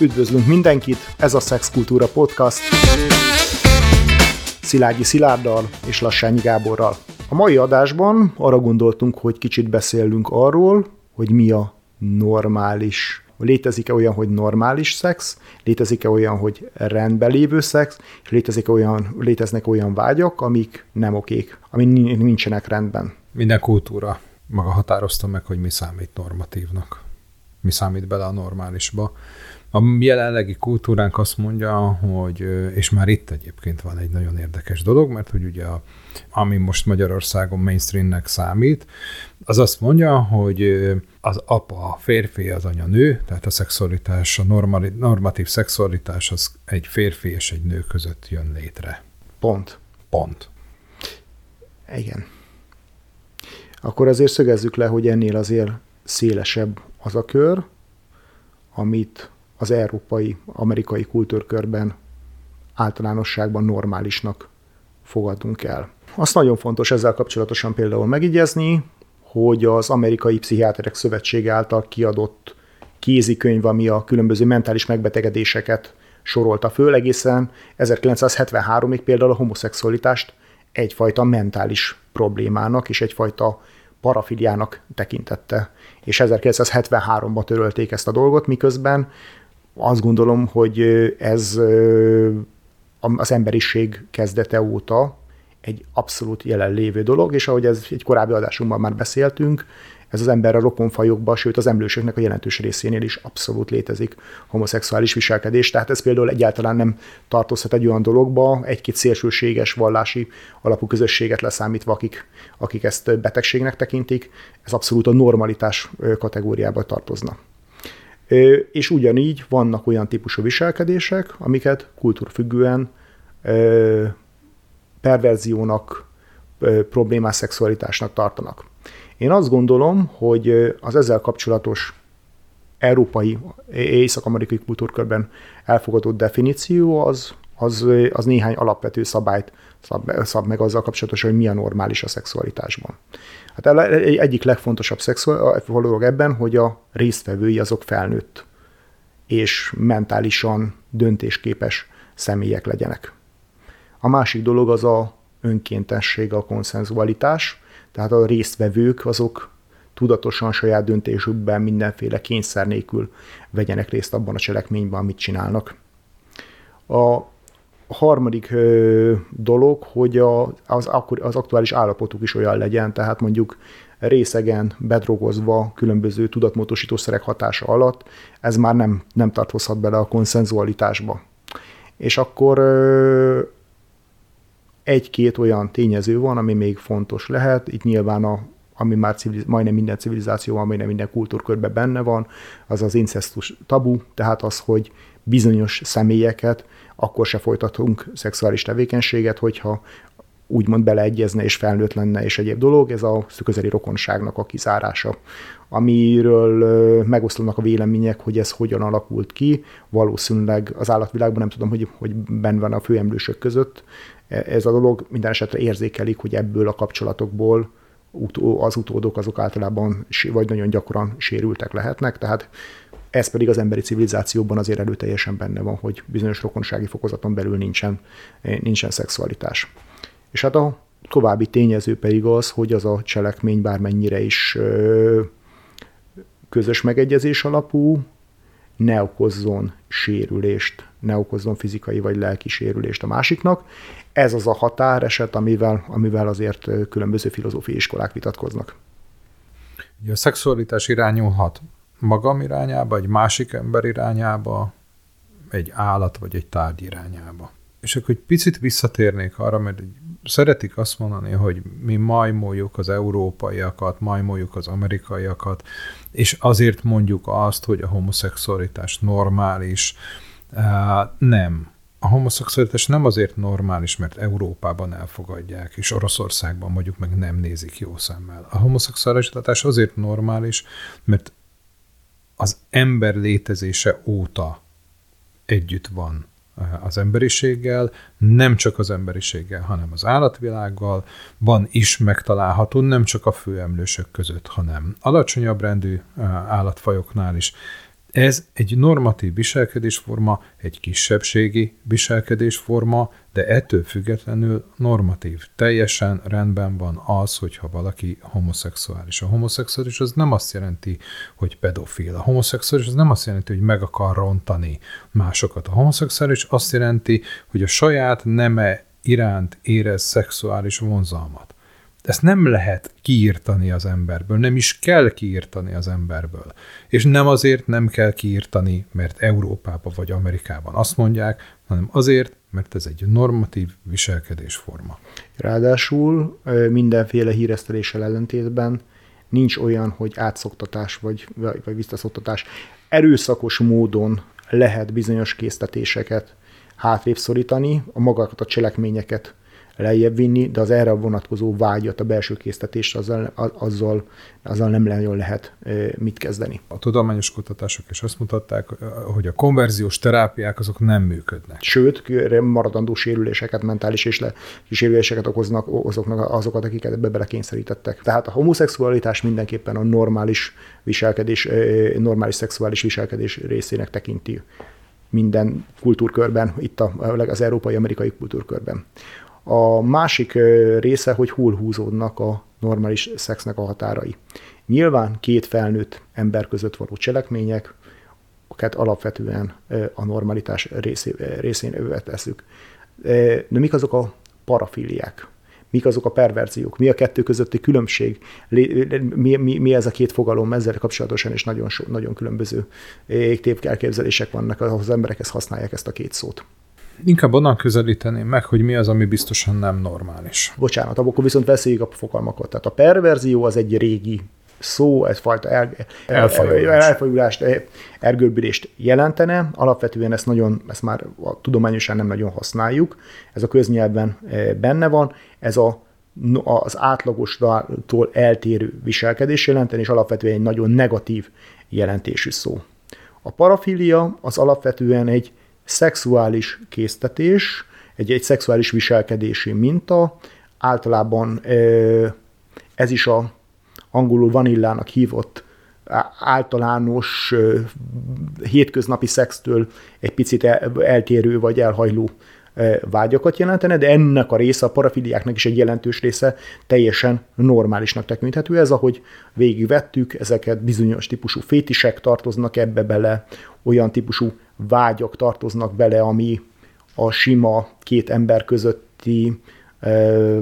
Üdvözlünk mindenkit, ez a Szexkultúra Podcast. Szilágyi Szilárddal és Lassányi Gáborral. A mai adásban arra gondoltunk, hogy kicsit beszélünk arról, hogy mi a normális Létezik-e olyan, hogy normális szex, létezik-e olyan, hogy rendben lévő szex, és létezik olyan, léteznek olyan vágyak, amik nem okék, amik nincsenek rendben. Minden kultúra maga határozta meg, hogy mi számít normatívnak, mi számít bele a normálisba. A jelenlegi kultúránk azt mondja, hogy, és már itt egyébként van egy nagyon érdekes dolog, mert hogy ugye a, ami most Magyarországon mainstreamnek számít, az azt mondja, hogy az apa a férfi, az anya nő, tehát a szexualitás, a normali, normatív szexualitás az egy férfi és egy nő között jön létre. Pont. Pont. Igen. Akkor azért szögezzük le, hogy ennél azért szélesebb az a kör, amit az európai, amerikai kultúrkörben általánosságban normálisnak fogadunk el. Azt nagyon fontos ezzel kapcsolatosan például megigyezni, hogy az Amerikai Pszichiáterek Szövetsége által kiadott kézikönyv, ami a különböző mentális megbetegedéseket sorolta föl, egészen 1973-ig például a homoszexualitást egyfajta mentális problémának és egyfajta parafiliának tekintette. És 1973-ban törölték ezt a dolgot, miközben azt gondolom, hogy ez az emberiség kezdete óta egy abszolút jelenlévő dolog, és ahogy ez egy korábbi adásunkban már beszéltünk, ez az ember a rokonfajokban, sőt az emlősöknek a jelentős részénél is abszolút létezik homoszexuális viselkedés. Tehát ez például egyáltalán nem tartozhat egy olyan dologba, egy-két szélsőséges vallási alapú közösséget leszámítva, akik, akik ezt betegségnek tekintik, ez abszolút a normalitás kategóriába tartozna. És ugyanígy vannak olyan típusú viselkedések, amiket kultúrfüggően perverziónak, problémás szexualitásnak tartanak. Én azt gondolom, hogy az ezzel kapcsolatos európai, észak-amerikai kultúrkörben elfogadott definíció az, az, az néhány alapvető szabályt szab, szab meg azzal kapcsolatosan, hogy mi a normális a szexualitásban. Hát egyik legfontosabb dolog ebben, hogy a résztvevői azok felnőtt és mentálisan döntésképes személyek legyenek. A másik dolog az a önkéntesség, a konszenzualitás, tehát a résztvevők azok tudatosan saját döntésükben mindenféle kényszer nélkül vegyenek részt abban a cselekményben, amit csinálnak. A harmadik ö, dolog, hogy a, az, akkor, az aktuális állapotuk is olyan legyen, tehát mondjuk részegen, bedrogozva, különböző tudatmódosítószerek hatása alatt, ez már nem, nem tartozhat bele a konszenzualitásba. És akkor ö, egy-két olyan tényező van, ami még fontos lehet. Itt nyilván a, ami már civiliz, majdnem minden civilizációban, majdnem minden kultúrkörben benne van, az az incestus tabu, tehát az, hogy bizonyos személyeket akkor se folytatunk szexuális tevékenységet, hogyha úgymond beleegyezne és felnőtt lenne és egyéb dolog, ez a közeli rokonságnak a kizárása, amiről megoszlanak a vélemények, hogy ez hogyan alakult ki, valószínűleg az állatvilágban nem tudom, hogy, hogy benne van a főemlősök között, ez a dolog minden esetre érzékelik, hogy ebből a kapcsolatokból az utódok azok általában vagy nagyon gyakran sérültek lehetnek, tehát ez pedig az emberi civilizációban azért előteljesen benne van, hogy bizonyos rokonsági fokozaton belül nincsen, nincsen szexualitás. És hát a további tényező pedig az, hogy az a cselekmény bármennyire is közös megegyezés alapú, ne okozzon sérülést, ne okozzon fizikai vagy lelki sérülést a másiknak. Ez az a határeset, amivel, amivel azért különböző filozófiai iskolák vitatkoznak. A szexualitás irányulhat magam irányába, egy másik ember irányába, egy állat vagy egy tárgy irányába. És akkor egy picit visszatérnék arra, mert szeretik azt mondani, hogy mi majmoljuk az európaiakat, majmoljuk az amerikaiakat, és azért mondjuk azt, hogy a homoszexualitás normális. Nem. A homoszexualitás nem azért normális, mert Európában elfogadják, és Oroszországban mondjuk meg nem nézik jó szemmel. A homoszexualitás azért normális, mert az ember létezése óta együtt van az emberiséggel, nem csak az emberiséggel, hanem az állatvilággal, van is megtalálható, nem csak a főemlősök között, hanem alacsonyabb rendű állatfajoknál is. Ez egy normatív viselkedésforma, egy kisebbségi viselkedésforma, de ettől függetlenül normatív. Teljesen rendben van az, hogyha valaki homoszexuális. A homoszexuális az nem azt jelenti, hogy pedofil. A homoszexuális az nem azt jelenti, hogy meg akar rontani másokat. A homoszexuális azt jelenti, hogy a saját neme iránt érez szexuális vonzalmat. Ezt nem lehet kiírtani az emberből, nem is kell kiírtani az emberből. És nem azért nem kell kiírtani, mert Európában vagy Amerikában azt mondják, hanem azért, mert ez egy normatív viselkedésforma. Ráadásul mindenféle híreszteléssel ellentétben nincs olyan, hogy átszoktatás vagy, vagy visszaszoktatás. Erőszakos módon lehet bizonyos késztetéseket hátrébb szorítani, a magakat a cselekményeket lejjebb vinni, de az erre vonatkozó vágyat, a belső késztetést azzal, azzal, azzal nem nagyon lehet mit kezdeni. A tudományos kutatások is azt mutatták, hogy a konverziós terápiák azok nem működnek. Sőt, maradandó sérüléseket, mentális és le, sérüléseket okoznak azoknak, azokat, akiket ebbe belekényszerítettek. Tehát a homoszexualitás mindenképpen a normális viselkedés, normális szexuális viselkedés részének tekinti minden kultúrkörben, itt az európai-amerikai kultúrkörben. A másik része, hogy hol húzódnak a normális szexnek a határai. Nyilván két felnőtt ember között való cselekmények, akiket alapvetően a normalitás részé, részén vetesszük. De mik azok a parafiliák? Mik azok a perverziók? Mi a kettő közötti különbség? Mi, mi, mi ez a két fogalom? Ezzel kapcsolatosan is nagyon, so, nagyon különböző elképzelések vannak, ahhoz az emberek ezt használják ezt a két szót. Inkább onnan közelíteném meg, hogy mi az, ami biztosan nem normális. Bocsánat, akkor viszont veszélyük a fogalmakat. Tehát a perverzió az egy régi szó, fajta el, elfajulást, elfajulást ergőbülést jelentene. Alapvetően ezt, nagyon, ezt már tudományosan nem nagyon használjuk. Ez a köznyelven e, benne van. Ez a, az átlagostól eltérő viselkedés jelenteni, és alapvetően egy nagyon negatív jelentésű szó. A parafilia az alapvetően egy szexuális késztetés, egy, egy szexuális viselkedési minta, általában ez is a angolul vanillának hívott általános hétköznapi szextől egy picit eltérő vagy elhajló vágyakat jelentene, de ennek a része, a parafiliáknak is egy jelentős része teljesen normálisnak tekinthető. Ez, ahogy végigvettük, ezeket bizonyos típusú fétisek tartoznak ebbe bele, olyan típusú vágyak tartoznak bele, ami a sima két ember közötti ö,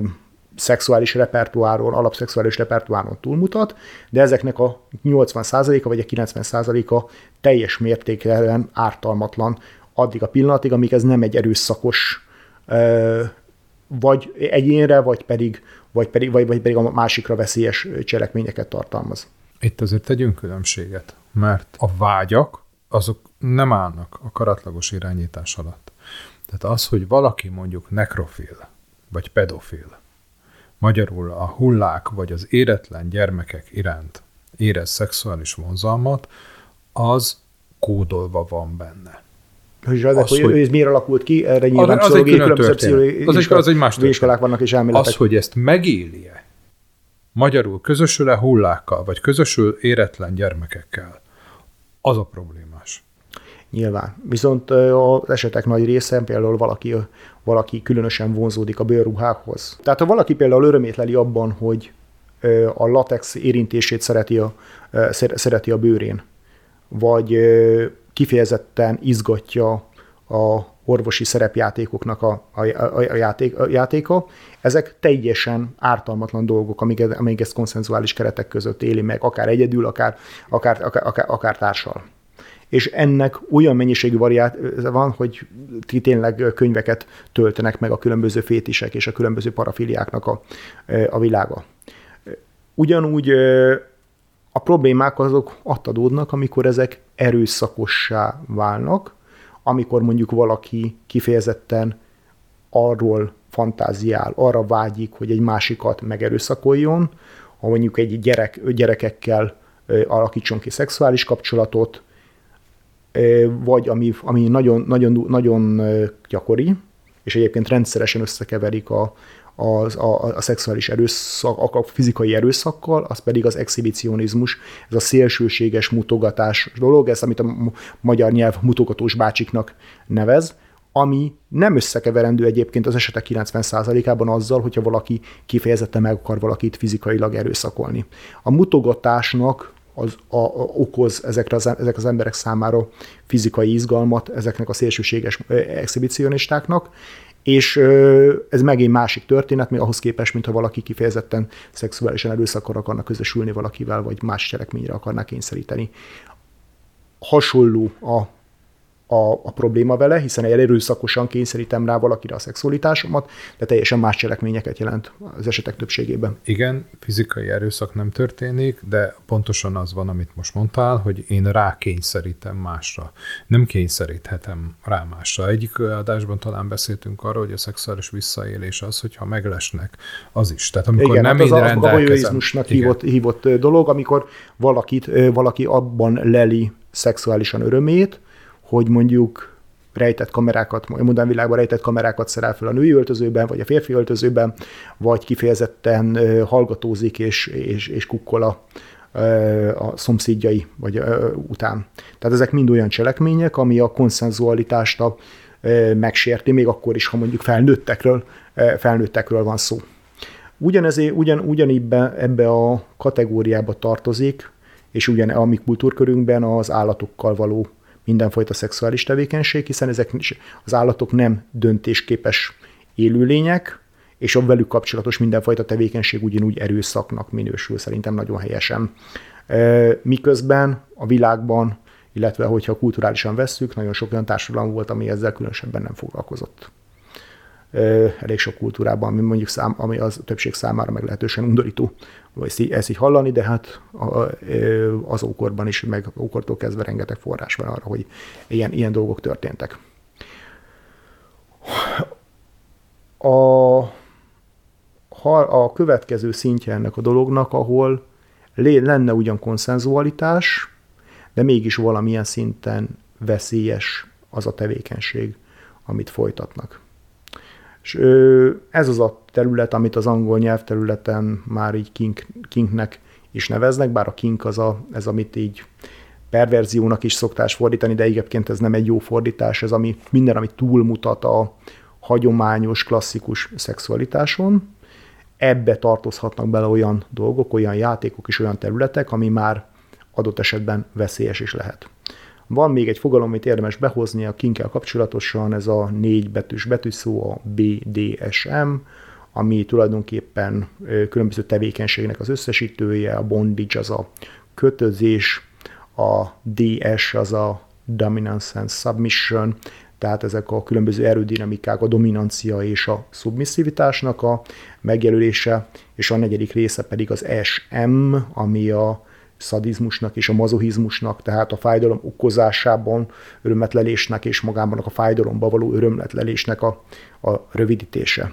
szexuális repertoáron, alapszexuális repertoáron túlmutat, de ezeknek a 80%-a vagy a 90%-a teljes mértékben ártalmatlan addig a pillanatig, amíg ez nem egy erőszakos vagy egyénre, vagy pedig, vagy pedig, vagy, vagy pedig a másikra veszélyes cselekményeket tartalmaz. Itt azért tegyünk különbséget, mert a vágyak azok nem állnak a karatlagos irányítás alatt. Tehát az, hogy valaki mondjuk nekrofil, vagy pedofil, magyarul a hullák vagy az éretlen gyermekek iránt érez szexuális vonzalmat, az kódolva van benne. Hogy, az, hogy, hogy ez miért alakult ki, erre nyilván az, az egy különböző az, egy, az egy más iskolák vannak és elméletek. Az, hogy ezt megéli-e, magyarul közösül-e hullákkal, vagy közösül éretlen gyermekekkel, az a problémás. Nyilván. Viszont az esetek nagy része például valaki, valaki különösen vonzódik a bőrruhához. Tehát ha valaki például örömét leli abban, hogy a latex érintését szereti a, szereti a bőrén, vagy kifejezetten izgatja a orvosi szerepjátékoknak a, a, a, játék, a játéka, ezek teljesen ártalmatlan dolgok, amíg, amíg ezt konszenzuális keretek között éli meg, akár egyedül, akár, akár, akár, akár, társal. És ennek olyan mennyiségű variát van, hogy tényleg könyveket töltenek meg a különböző fétisek és a különböző parafiliáknak a, a világa. Ugyanúgy a problémák azok attadódnak, amikor ezek erőszakossá válnak, amikor mondjuk valaki kifejezetten arról fantáziál, arra vágyik, hogy egy másikat megerőszakoljon, ha mondjuk egy gyerek, gyerekekkel alakítson ki szexuális kapcsolatot, vagy ami, ami nagyon, nagyon, nagyon gyakori, és egyébként rendszeresen összekeverik a, az, a, a szexuális erőszak, a fizikai erőszakkal, az pedig az exhibicionizmus, ez a szélsőséges mutogatás dolog, ez amit a magyar nyelv mutogatós bácsiknak nevez, ami nem összekeverendő egyébként az esetek 90%-ában azzal, hogyha valaki kifejezetten meg akar valakit fizikailag erőszakolni. A mutogatásnak az a, a, okoz ezekre az, ezek az emberek számára fizikai izgalmat, ezeknek a szélsőséges exhibicionistáknak, és ez megint másik történet, még ahhoz képest, mintha valaki kifejezetten szexuálisan erőszakor akarnak közösülni valakivel, vagy más cselekményre akarnak kényszeríteni. Hasonló a a, a probléma vele, hiszen erőszakosan kényszerítem rá valakire a szexualitásomat, de teljesen más cselekményeket jelent az esetek többségében. Igen, fizikai erőszak nem történik, de pontosan az van, amit most mondtál, hogy én rá kényszerítem másra. Nem kényszeríthetem rá másra. Egyik adásban talán beszéltünk arról, hogy a szexuális visszaélés az, hogyha meglesnek, az is. Tehát amikor Igen, nem hát én az rendelkezem. a hívott, hívott dolog, amikor valakit, valaki abban leli szexuálisan örömét, hogy mondjuk rejtett kamerákat, modern világban rejtett kamerákat szerel fel a női öltözőben, vagy a férfi öltözőben, vagy kifejezetten hallgatózik és, és, és kukkol a, a szomszédjai vagy után. Tehát ezek mind olyan cselekmények, ami a konszenzualitást a, megsérti, még akkor is, ha mondjuk felnőttekről, felnőttekről van szó. Ugyanezé, ugyan, ugyanibbe ebbe a kategóriába tartozik, és ugyan a mi kultúrkörünkben az állatokkal való mindenfajta szexuális tevékenység, hiszen ezek az állatok nem döntésképes élőlények, és a velük kapcsolatos mindenfajta tevékenység ugyanúgy erőszaknak minősül, szerintem nagyon helyesen. Miközben a világban, illetve hogyha kulturálisan vesszük, nagyon sok olyan társadalom volt, ami ezzel különösebben nem foglalkozott elég sok kultúrában, ami mondjuk szám, ami az többség számára meglehetősen undorító, vagy ezt így hallani, de hát az ókorban is, meg ókortól kezdve rengeteg forrás van arra, hogy ilyen, ilyen dolgok történtek. A, a következő szintje ennek a dolognak, ahol lenne ugyan konszenzualitás, de mégis valamilyen szinten veszélyes az a tevékenység, amit folytatnak. És ez az a terület, amit az angol nyelvterületen már így kink, kinknek is neveznek, bár a kink az a, ez, amit így perverziónak is szoktás fordítani, de egyébként ez nem egy jó fordítás, ez ami, minden, ami túlmutat a hagyományos, klasszikus szexualitáson. Ebbe tartozhatnak bele olyan dolgok, olyan játékok és olyan területek, ami már adott esetben veszélyes is lehet. Van még egy fogalom, amit érdemes behozni a kinkkel kapcsolatosan, ez a négy betűs betűszó, a BDSM, ami tulajdonképpen különböző tevékenységnek az összesítője, a bondage az a kötözés, a DS az a dominance and submission, tehát ezek a különböző erődinamikák, a dominancia és a szubmisszivitásnak a megjelölése, és a negyedik része pedig az SM, ami a szadizmusnak és a mazohizmusnak, tehát a fájdalom okozásában örömletlelésnek és magában a fájdalomba való örömletlelésnek a, a rövidítése.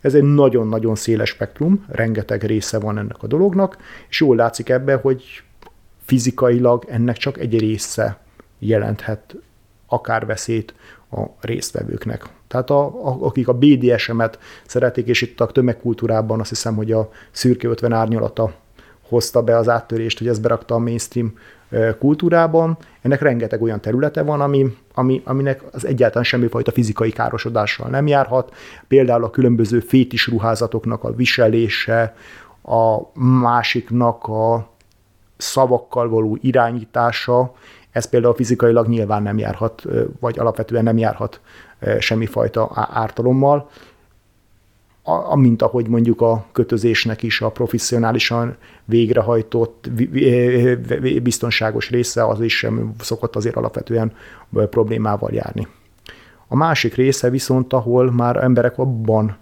Ez egy nagyon-nagyon széles spektrum, rengeteg része van ennek a dolognak, és jól látszik ebbe, hogy fizikailag ennek csak egy része jelenthet akár veszélyt a résztvevőknek. Tehát a, a, akik a BDSM-et szeretik, és itt a tömegkultúrában azt hiszem, hogy a szürke 50 árnyalata hozta be az áttörést, hogy ez berakta a mainstream kultúrában. Ennek rengeteg olyan területe van, ami, ami, aminek az egyáltalán semmifajta fizikai károsodással nem járhat. Például a különböző fétis ruházatoknak a viselése, a másiknak a szavakkal való irányítása, ez például fizikailag nyilván nem járhat, vagy alapvetően nem járhat semmifajta ártalommal mint ahogy mondjuk a kötözésnek is a professzionálisan végrehajtott biztonságos része, az is sem szokott azért alapvetően problémával járni. A másik része viszont, ahol már emberek abban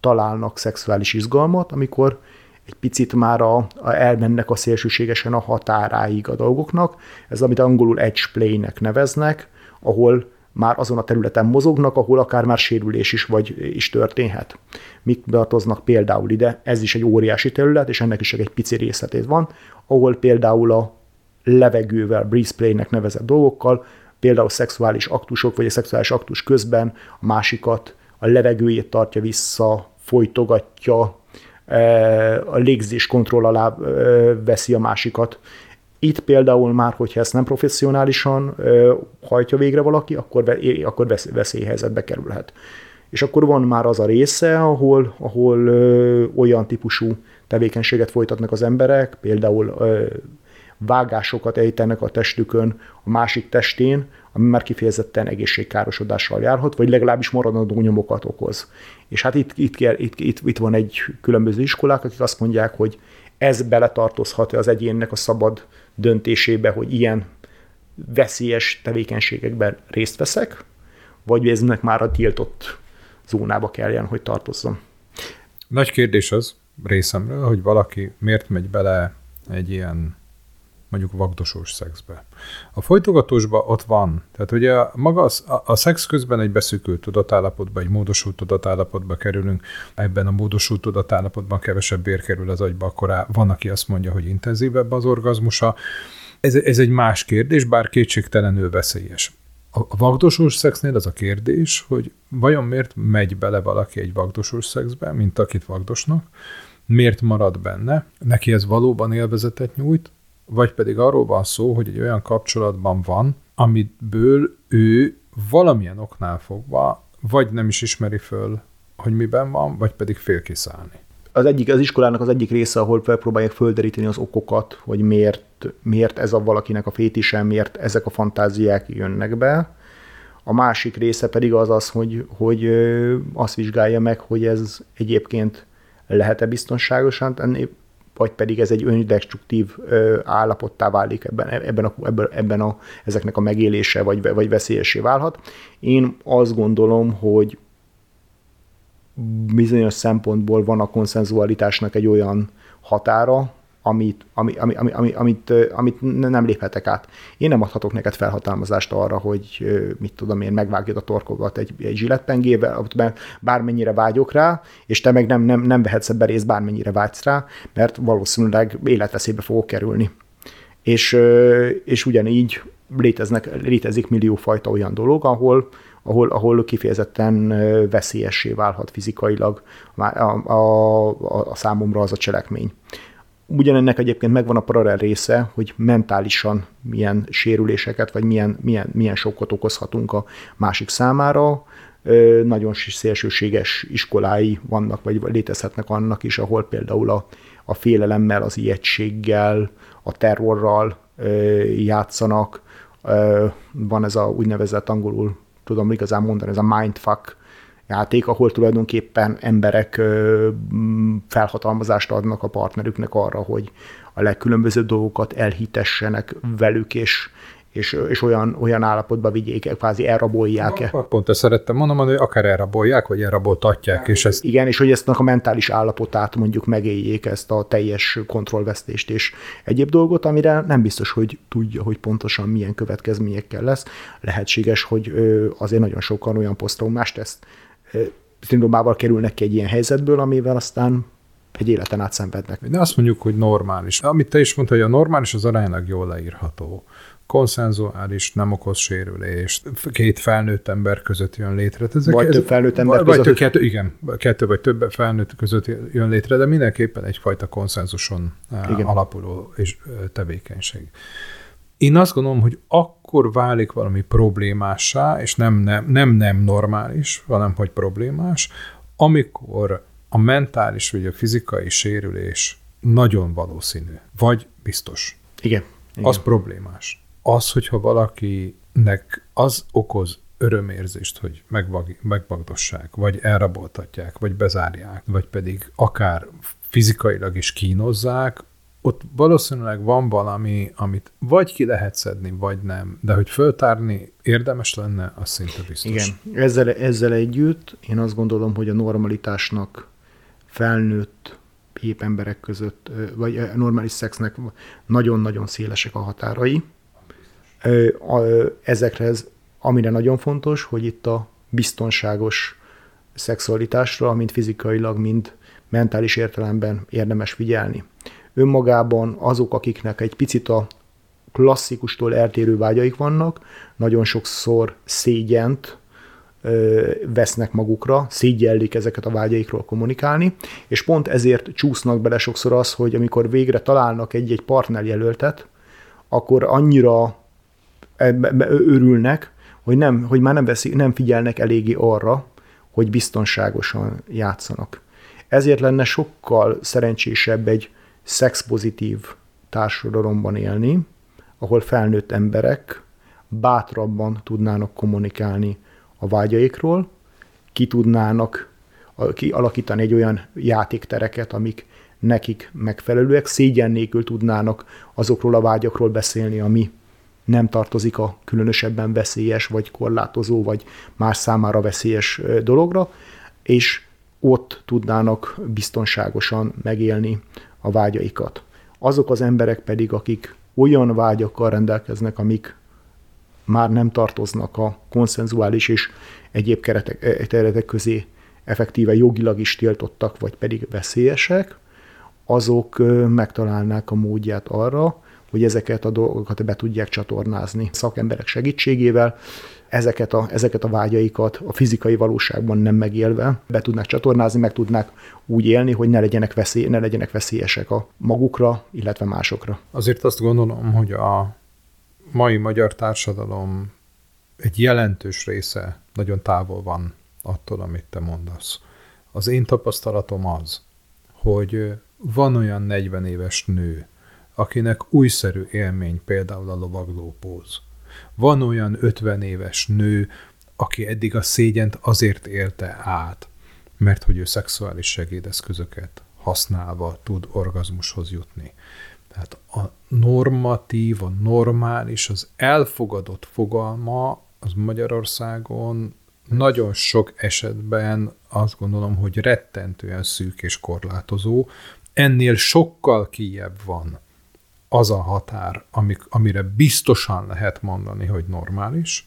találnak szexuális izgalmat, amikor egy picit már a, a elmennek a szélsőségesen a határáig a dolgoknak. Ez amit angolul edge play-nek neveznek, ahol már azon a területen mozognak, ahol akár már sérülés is vagy is történhet. Mik tartoznak például ide? Ez is egy óriási terület, és ennek is csak egy pici részletét van, ahol például a levegővel, breeze play-nek nevezett dolgokkal, például szexuális aktusok, vagy a szexuális aktus közben a másikat a levegőjét tartja vissza, folytogatja, a légzés kontroll alá veszi a másikat. Itt például már, hogyha ezt nem professzionálisan hajtja végre valaki, akkor, akkor veszélyhelyzetbe kerülhet. És akkor van már az a része, ahol, ahol olyan típusú tevékenységet folytatnak az emberek, például vágásokat ejtenek a testükön a másik testén, ami már kifejezetten egészségkárosodással járhat, vagy legalábbis maradandó nyomokat okoz. És hát itt, itt, itt, itt, itt van egy különböző iskolák, akik azt mondják, hogy ez beletartozhat az egyénnek a szabad döntésébe, hogy ilyen veszélyes tevékenységekben részt veszek, vagy eznek már a tiltott zónába kelljen, hogy tartozzon. Nagy kérdés az részemről, hogy valaki miért megy bele egy ilyen mondjuk vagdosós szexbe. A folytogatósban ott van. Tehát ugye maga a, a szex közben egy beszűkült tudatállapotba, egy módosult tudatállapotba kerülünk, ebben a módosult tudatállapotban kevesebb bér kerül az agyba, akkor á, van, aki azt mondja, hogy intenzívebb az orgazmusa. Ez, ez egy más kérdés, bár kétségtelenül veszélyes. A, vagdosós szexnél az a kérdés, hogy vajon miért megy bele valaki egy vagdosós szexbe, mint akit vagdosnak, miért marad benne, neki ez valóban élvezetet nyújt, vagy pedig arról van szó, hogy egy olyan kapcsolatban van, amiből ő valamilyen oknál fogva vagy nem is ismeri föl, hogy miben van, vagy pedig fél. Az, egyik, az iskolának az egyik része, ahol felpróbálják földeríteni az okokat, hogy miért, miért ez a valakinek a fétise, miért ezek a fantáziák jönnek be. A másik része pedig az az, hogy, hogy azt vizsgálja meg, hogy ez egyébként lehet-e biztonságosan tenni, vagy pedig ez egy öndestruktív állapottá válik ebben, ebben, a, ebben, ebben a, ezeknek a megélése, vagy, vagy veszélyesé válhat. Én azt gondolom, hogy bizonyos szempontból van a konszenzualitásnak egy olyan határa, amit, ami, ami, ami, ami, amit, amit nem léphetek át. Én nem adhatok neked felhatalmazást arra, hogy mit tudom én, megvágjad a torkodat egy, egy zsilettpengével, bármennyire vágyok rá, és te meg nem, nem, nem vehetsz ebbe részt, bármennyire vágysz rá, mert valószínűleg életveszélybe fogok kerülni. És, és ugyanígy léteznek, létezik milliófajta olyan dolog, ahol, ahol, ahol kifejezetten veszélyessé válhat fizikailag a, a, a, a számomra az a cselekmény. Ugyanennek egyébként megvan a paralel része, hogy mentálisan milyen sérüléseket, vagy milyen, milyen, milyen sokkot okozhatunk a másik számára. Nagyon szélsőséges iskolái vannak, vagy létezhetnek annak is, ahol például a, a félelemmel, az ijegységgel, a terrorral játszanak. Van ez a úgynevezett angolul, tudom igazán mondani, ez a mindfuck játék, ahol tulajdonképpen emberek felhatalmazást adnak a partnerüknek arra, hogy a legkülönbözőbb dolgokat elhitessenek velük, és, és, és olyan, olyan állapotba vigyék, kvázi elrabolják-e. Pont ezt szerettem mondom, hogy akár elrabolják, vagy elraboltatják. És ezt... Igen, és hogy ezt a mentális állapotát mondjuk megéljék, ezt a teljes kontrollvesztést és egyéb dolgot, amire nem biztos, hogy tudja, hogy pontosan milyen következményekkel lesz. Lehetséges, hogy azért nagyon sokan olyan posztraumás teszt szindrómával kerülnek ki egy ilyen helyzetből, amivel aztán egy életen át szenvednek. De azt mondjuk, hogy normális. Amit te is mondtad, hogy a normális az aránylag jól leírható. Konszenzuális, nem okoz sérülést, két felnőtt ember között jön létre. Ezek, vagy több felnőtt ember vagy között. Kettő, igen, kettő vagy több felnőtt között jön létre, de mindenképpen egyfajta konszenzuson igen. alapuló és tevékenység. Én azt gondolom, hogy akkor válik valami problémássá, és nem nem, nem, nem normális, hanem hogy problémás, amikor a mentális vagy a fizikai sérülés nagyon valószínű, vagy biztos. Igen. igen. Az problémás. Az, hogyha valakinek az okoz örömérzést, hogy megvag, megvagdossák, vagy elraboltatják, vagy bezárják, vagy pedig akár fizikailag is kínozzák, ott valószínűleg van valami, amit vagy ki lehet szedni, vagy nem, de hogy föltárni érdemes lenne, az szinte biztos. Igen, ezzel, ezzel együtt én azt gondolom, hogy a normalitásnak felnőtt épp emberek között, vagy a normális szexnek nagyon-nagyon szélesek a határai. Ezekre ez, amire nagyon fontos, hogy itt a biztonságos szexualitásra, mind fizikailag, mind mentális értelemben érdemes figyelni önmagában azok, akiknek egy picit a klasszikustól eltérő vágyaik vannak, nagyon sokszor szégyent vesznek magukra, szégyellik ezeket a vágyaikról kommunikálni, és pont ezért csúsznak bele sokszor az, hogy amikor végre találnak egy-egy partnerjelöltet, akkor annyira örülnek, hogy, nem, hogy már nem, veszi, nem figyelnek eléggé arra, hogy biztonságosan játszanak. Ezért lenne sokkal szerencsésebb egy szexpozitív társadalomban élni, ahol felnőtt emberek bátrabban tudnának kommunikálni a vágyaikról, ki tudnának kialakítani egy olyan játéktereket, amik nekik megfelelőek, szégyen nélkül tudnának azokról a vágyakról beszélni, ami nem tartozik a különösebben veszélyes, vagy korlátozó, vagy más számára veszélyes dologra, és ott tudnának biztonságosan megélni a vágyaikat. Azok az emberek pedig, akik olyan vágyakkal rendelkeznek, amik már nem tartoznak a konszenzuális és egyéb keretek, keretek közé effektíve jogilag is tiltottak, vagy pedig veszélyesek, azok megtalálnák a módját arra, hogy ezeket a dolgokat be tudják csatornázni szakemberek segítségével, ezeket a, ezeket a vágyaikat a fizikai valóságban nem megélve be tudnák csatornázni, meg tudnák úgy élni, hogy ne legyenek, veszély, ne legyenek veszélyesek a magukra, illetve másokra. Azért azt gondolom, hogy a mai magyar társadalom egy jelentős része nagyon távol van attól, amit te mondasz. Az én tapasztalatom az, hogy van olyan 40 éves nő, akinek újszerű élmény például a lovaglópóz. Van olyan 50 éves nő, aki eddig a szégyent azért élte át, mert hogy ő szexuális segédeszközöket használva tud orgazmushoz jutni. Tehát a normatív, a normális, az elfogadott fogalma az Magyarországon nagyon sok esetben azt gondolom, hogy rettentően szűk és korlátozó. Ennél sokkal kijebb van az a határ, amik, amire biztosan lehet mondani, hogy normális.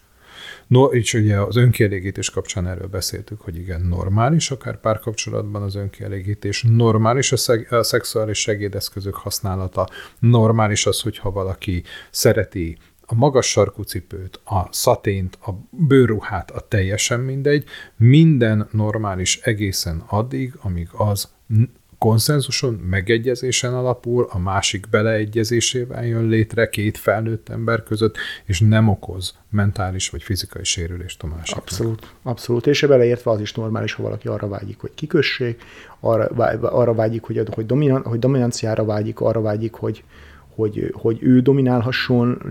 No, és ugye az önkielégítés kapcsán erről beszéltük, hogy igen, normális, akár párkapcsolatban az önkielégítés, normális a, szeg, a szexuális segédeszközök használata, normális az, hogyha valaki szereti a magas sarkú cipőt, a szatént, a bőruhát, a teljesen mindegy, minden normális egészen addig, amíg az konszenzuson, megegyezésen alapul, a másik beleegyezésével jön létre két felnőtt ember között, és nem okoz mentális vagy fizikai sérülést a másiknak. Abszolút, abszolút. És beleértve az is normális, ha valaki arra vágyik, hogy kikössék, arra, arra vágyik, hogy, hogy, dominan, hogy dominanciára vágyik, arra vágyik, hogy, hogy, hogy ő dominálhasson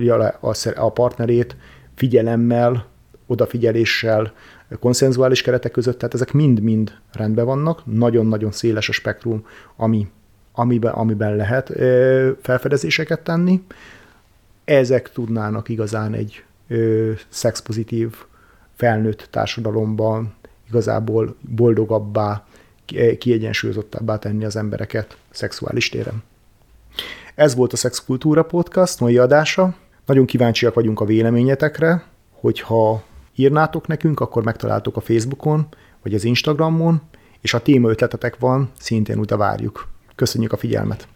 a, partnerét figyelemmel, odafigyeléssel, konszenzuális keretek között, tehát ezek mind-mind rendben vannak, nagyon-nagyon széles a spektrum, ami, amiben, amiben lehet felfedezéseket tenni. Ezek tudnának igazán egy szexpozitív felnőtt társadalomban igazából boldogabbá, kiegyensúlyozottabbá tenni az embereket szexuális téren. Ez volt a Szexkultúra Podcast mai adása. Nagyon kíváncsiak vagyunk a véleményetekre, hogyha írnátok nekünk, akkor megtaláltok a Facebookon, vagy az Instagramon, és ha téma ötletetek van, szintén utána várjuk. Köszönjük a figyelmet!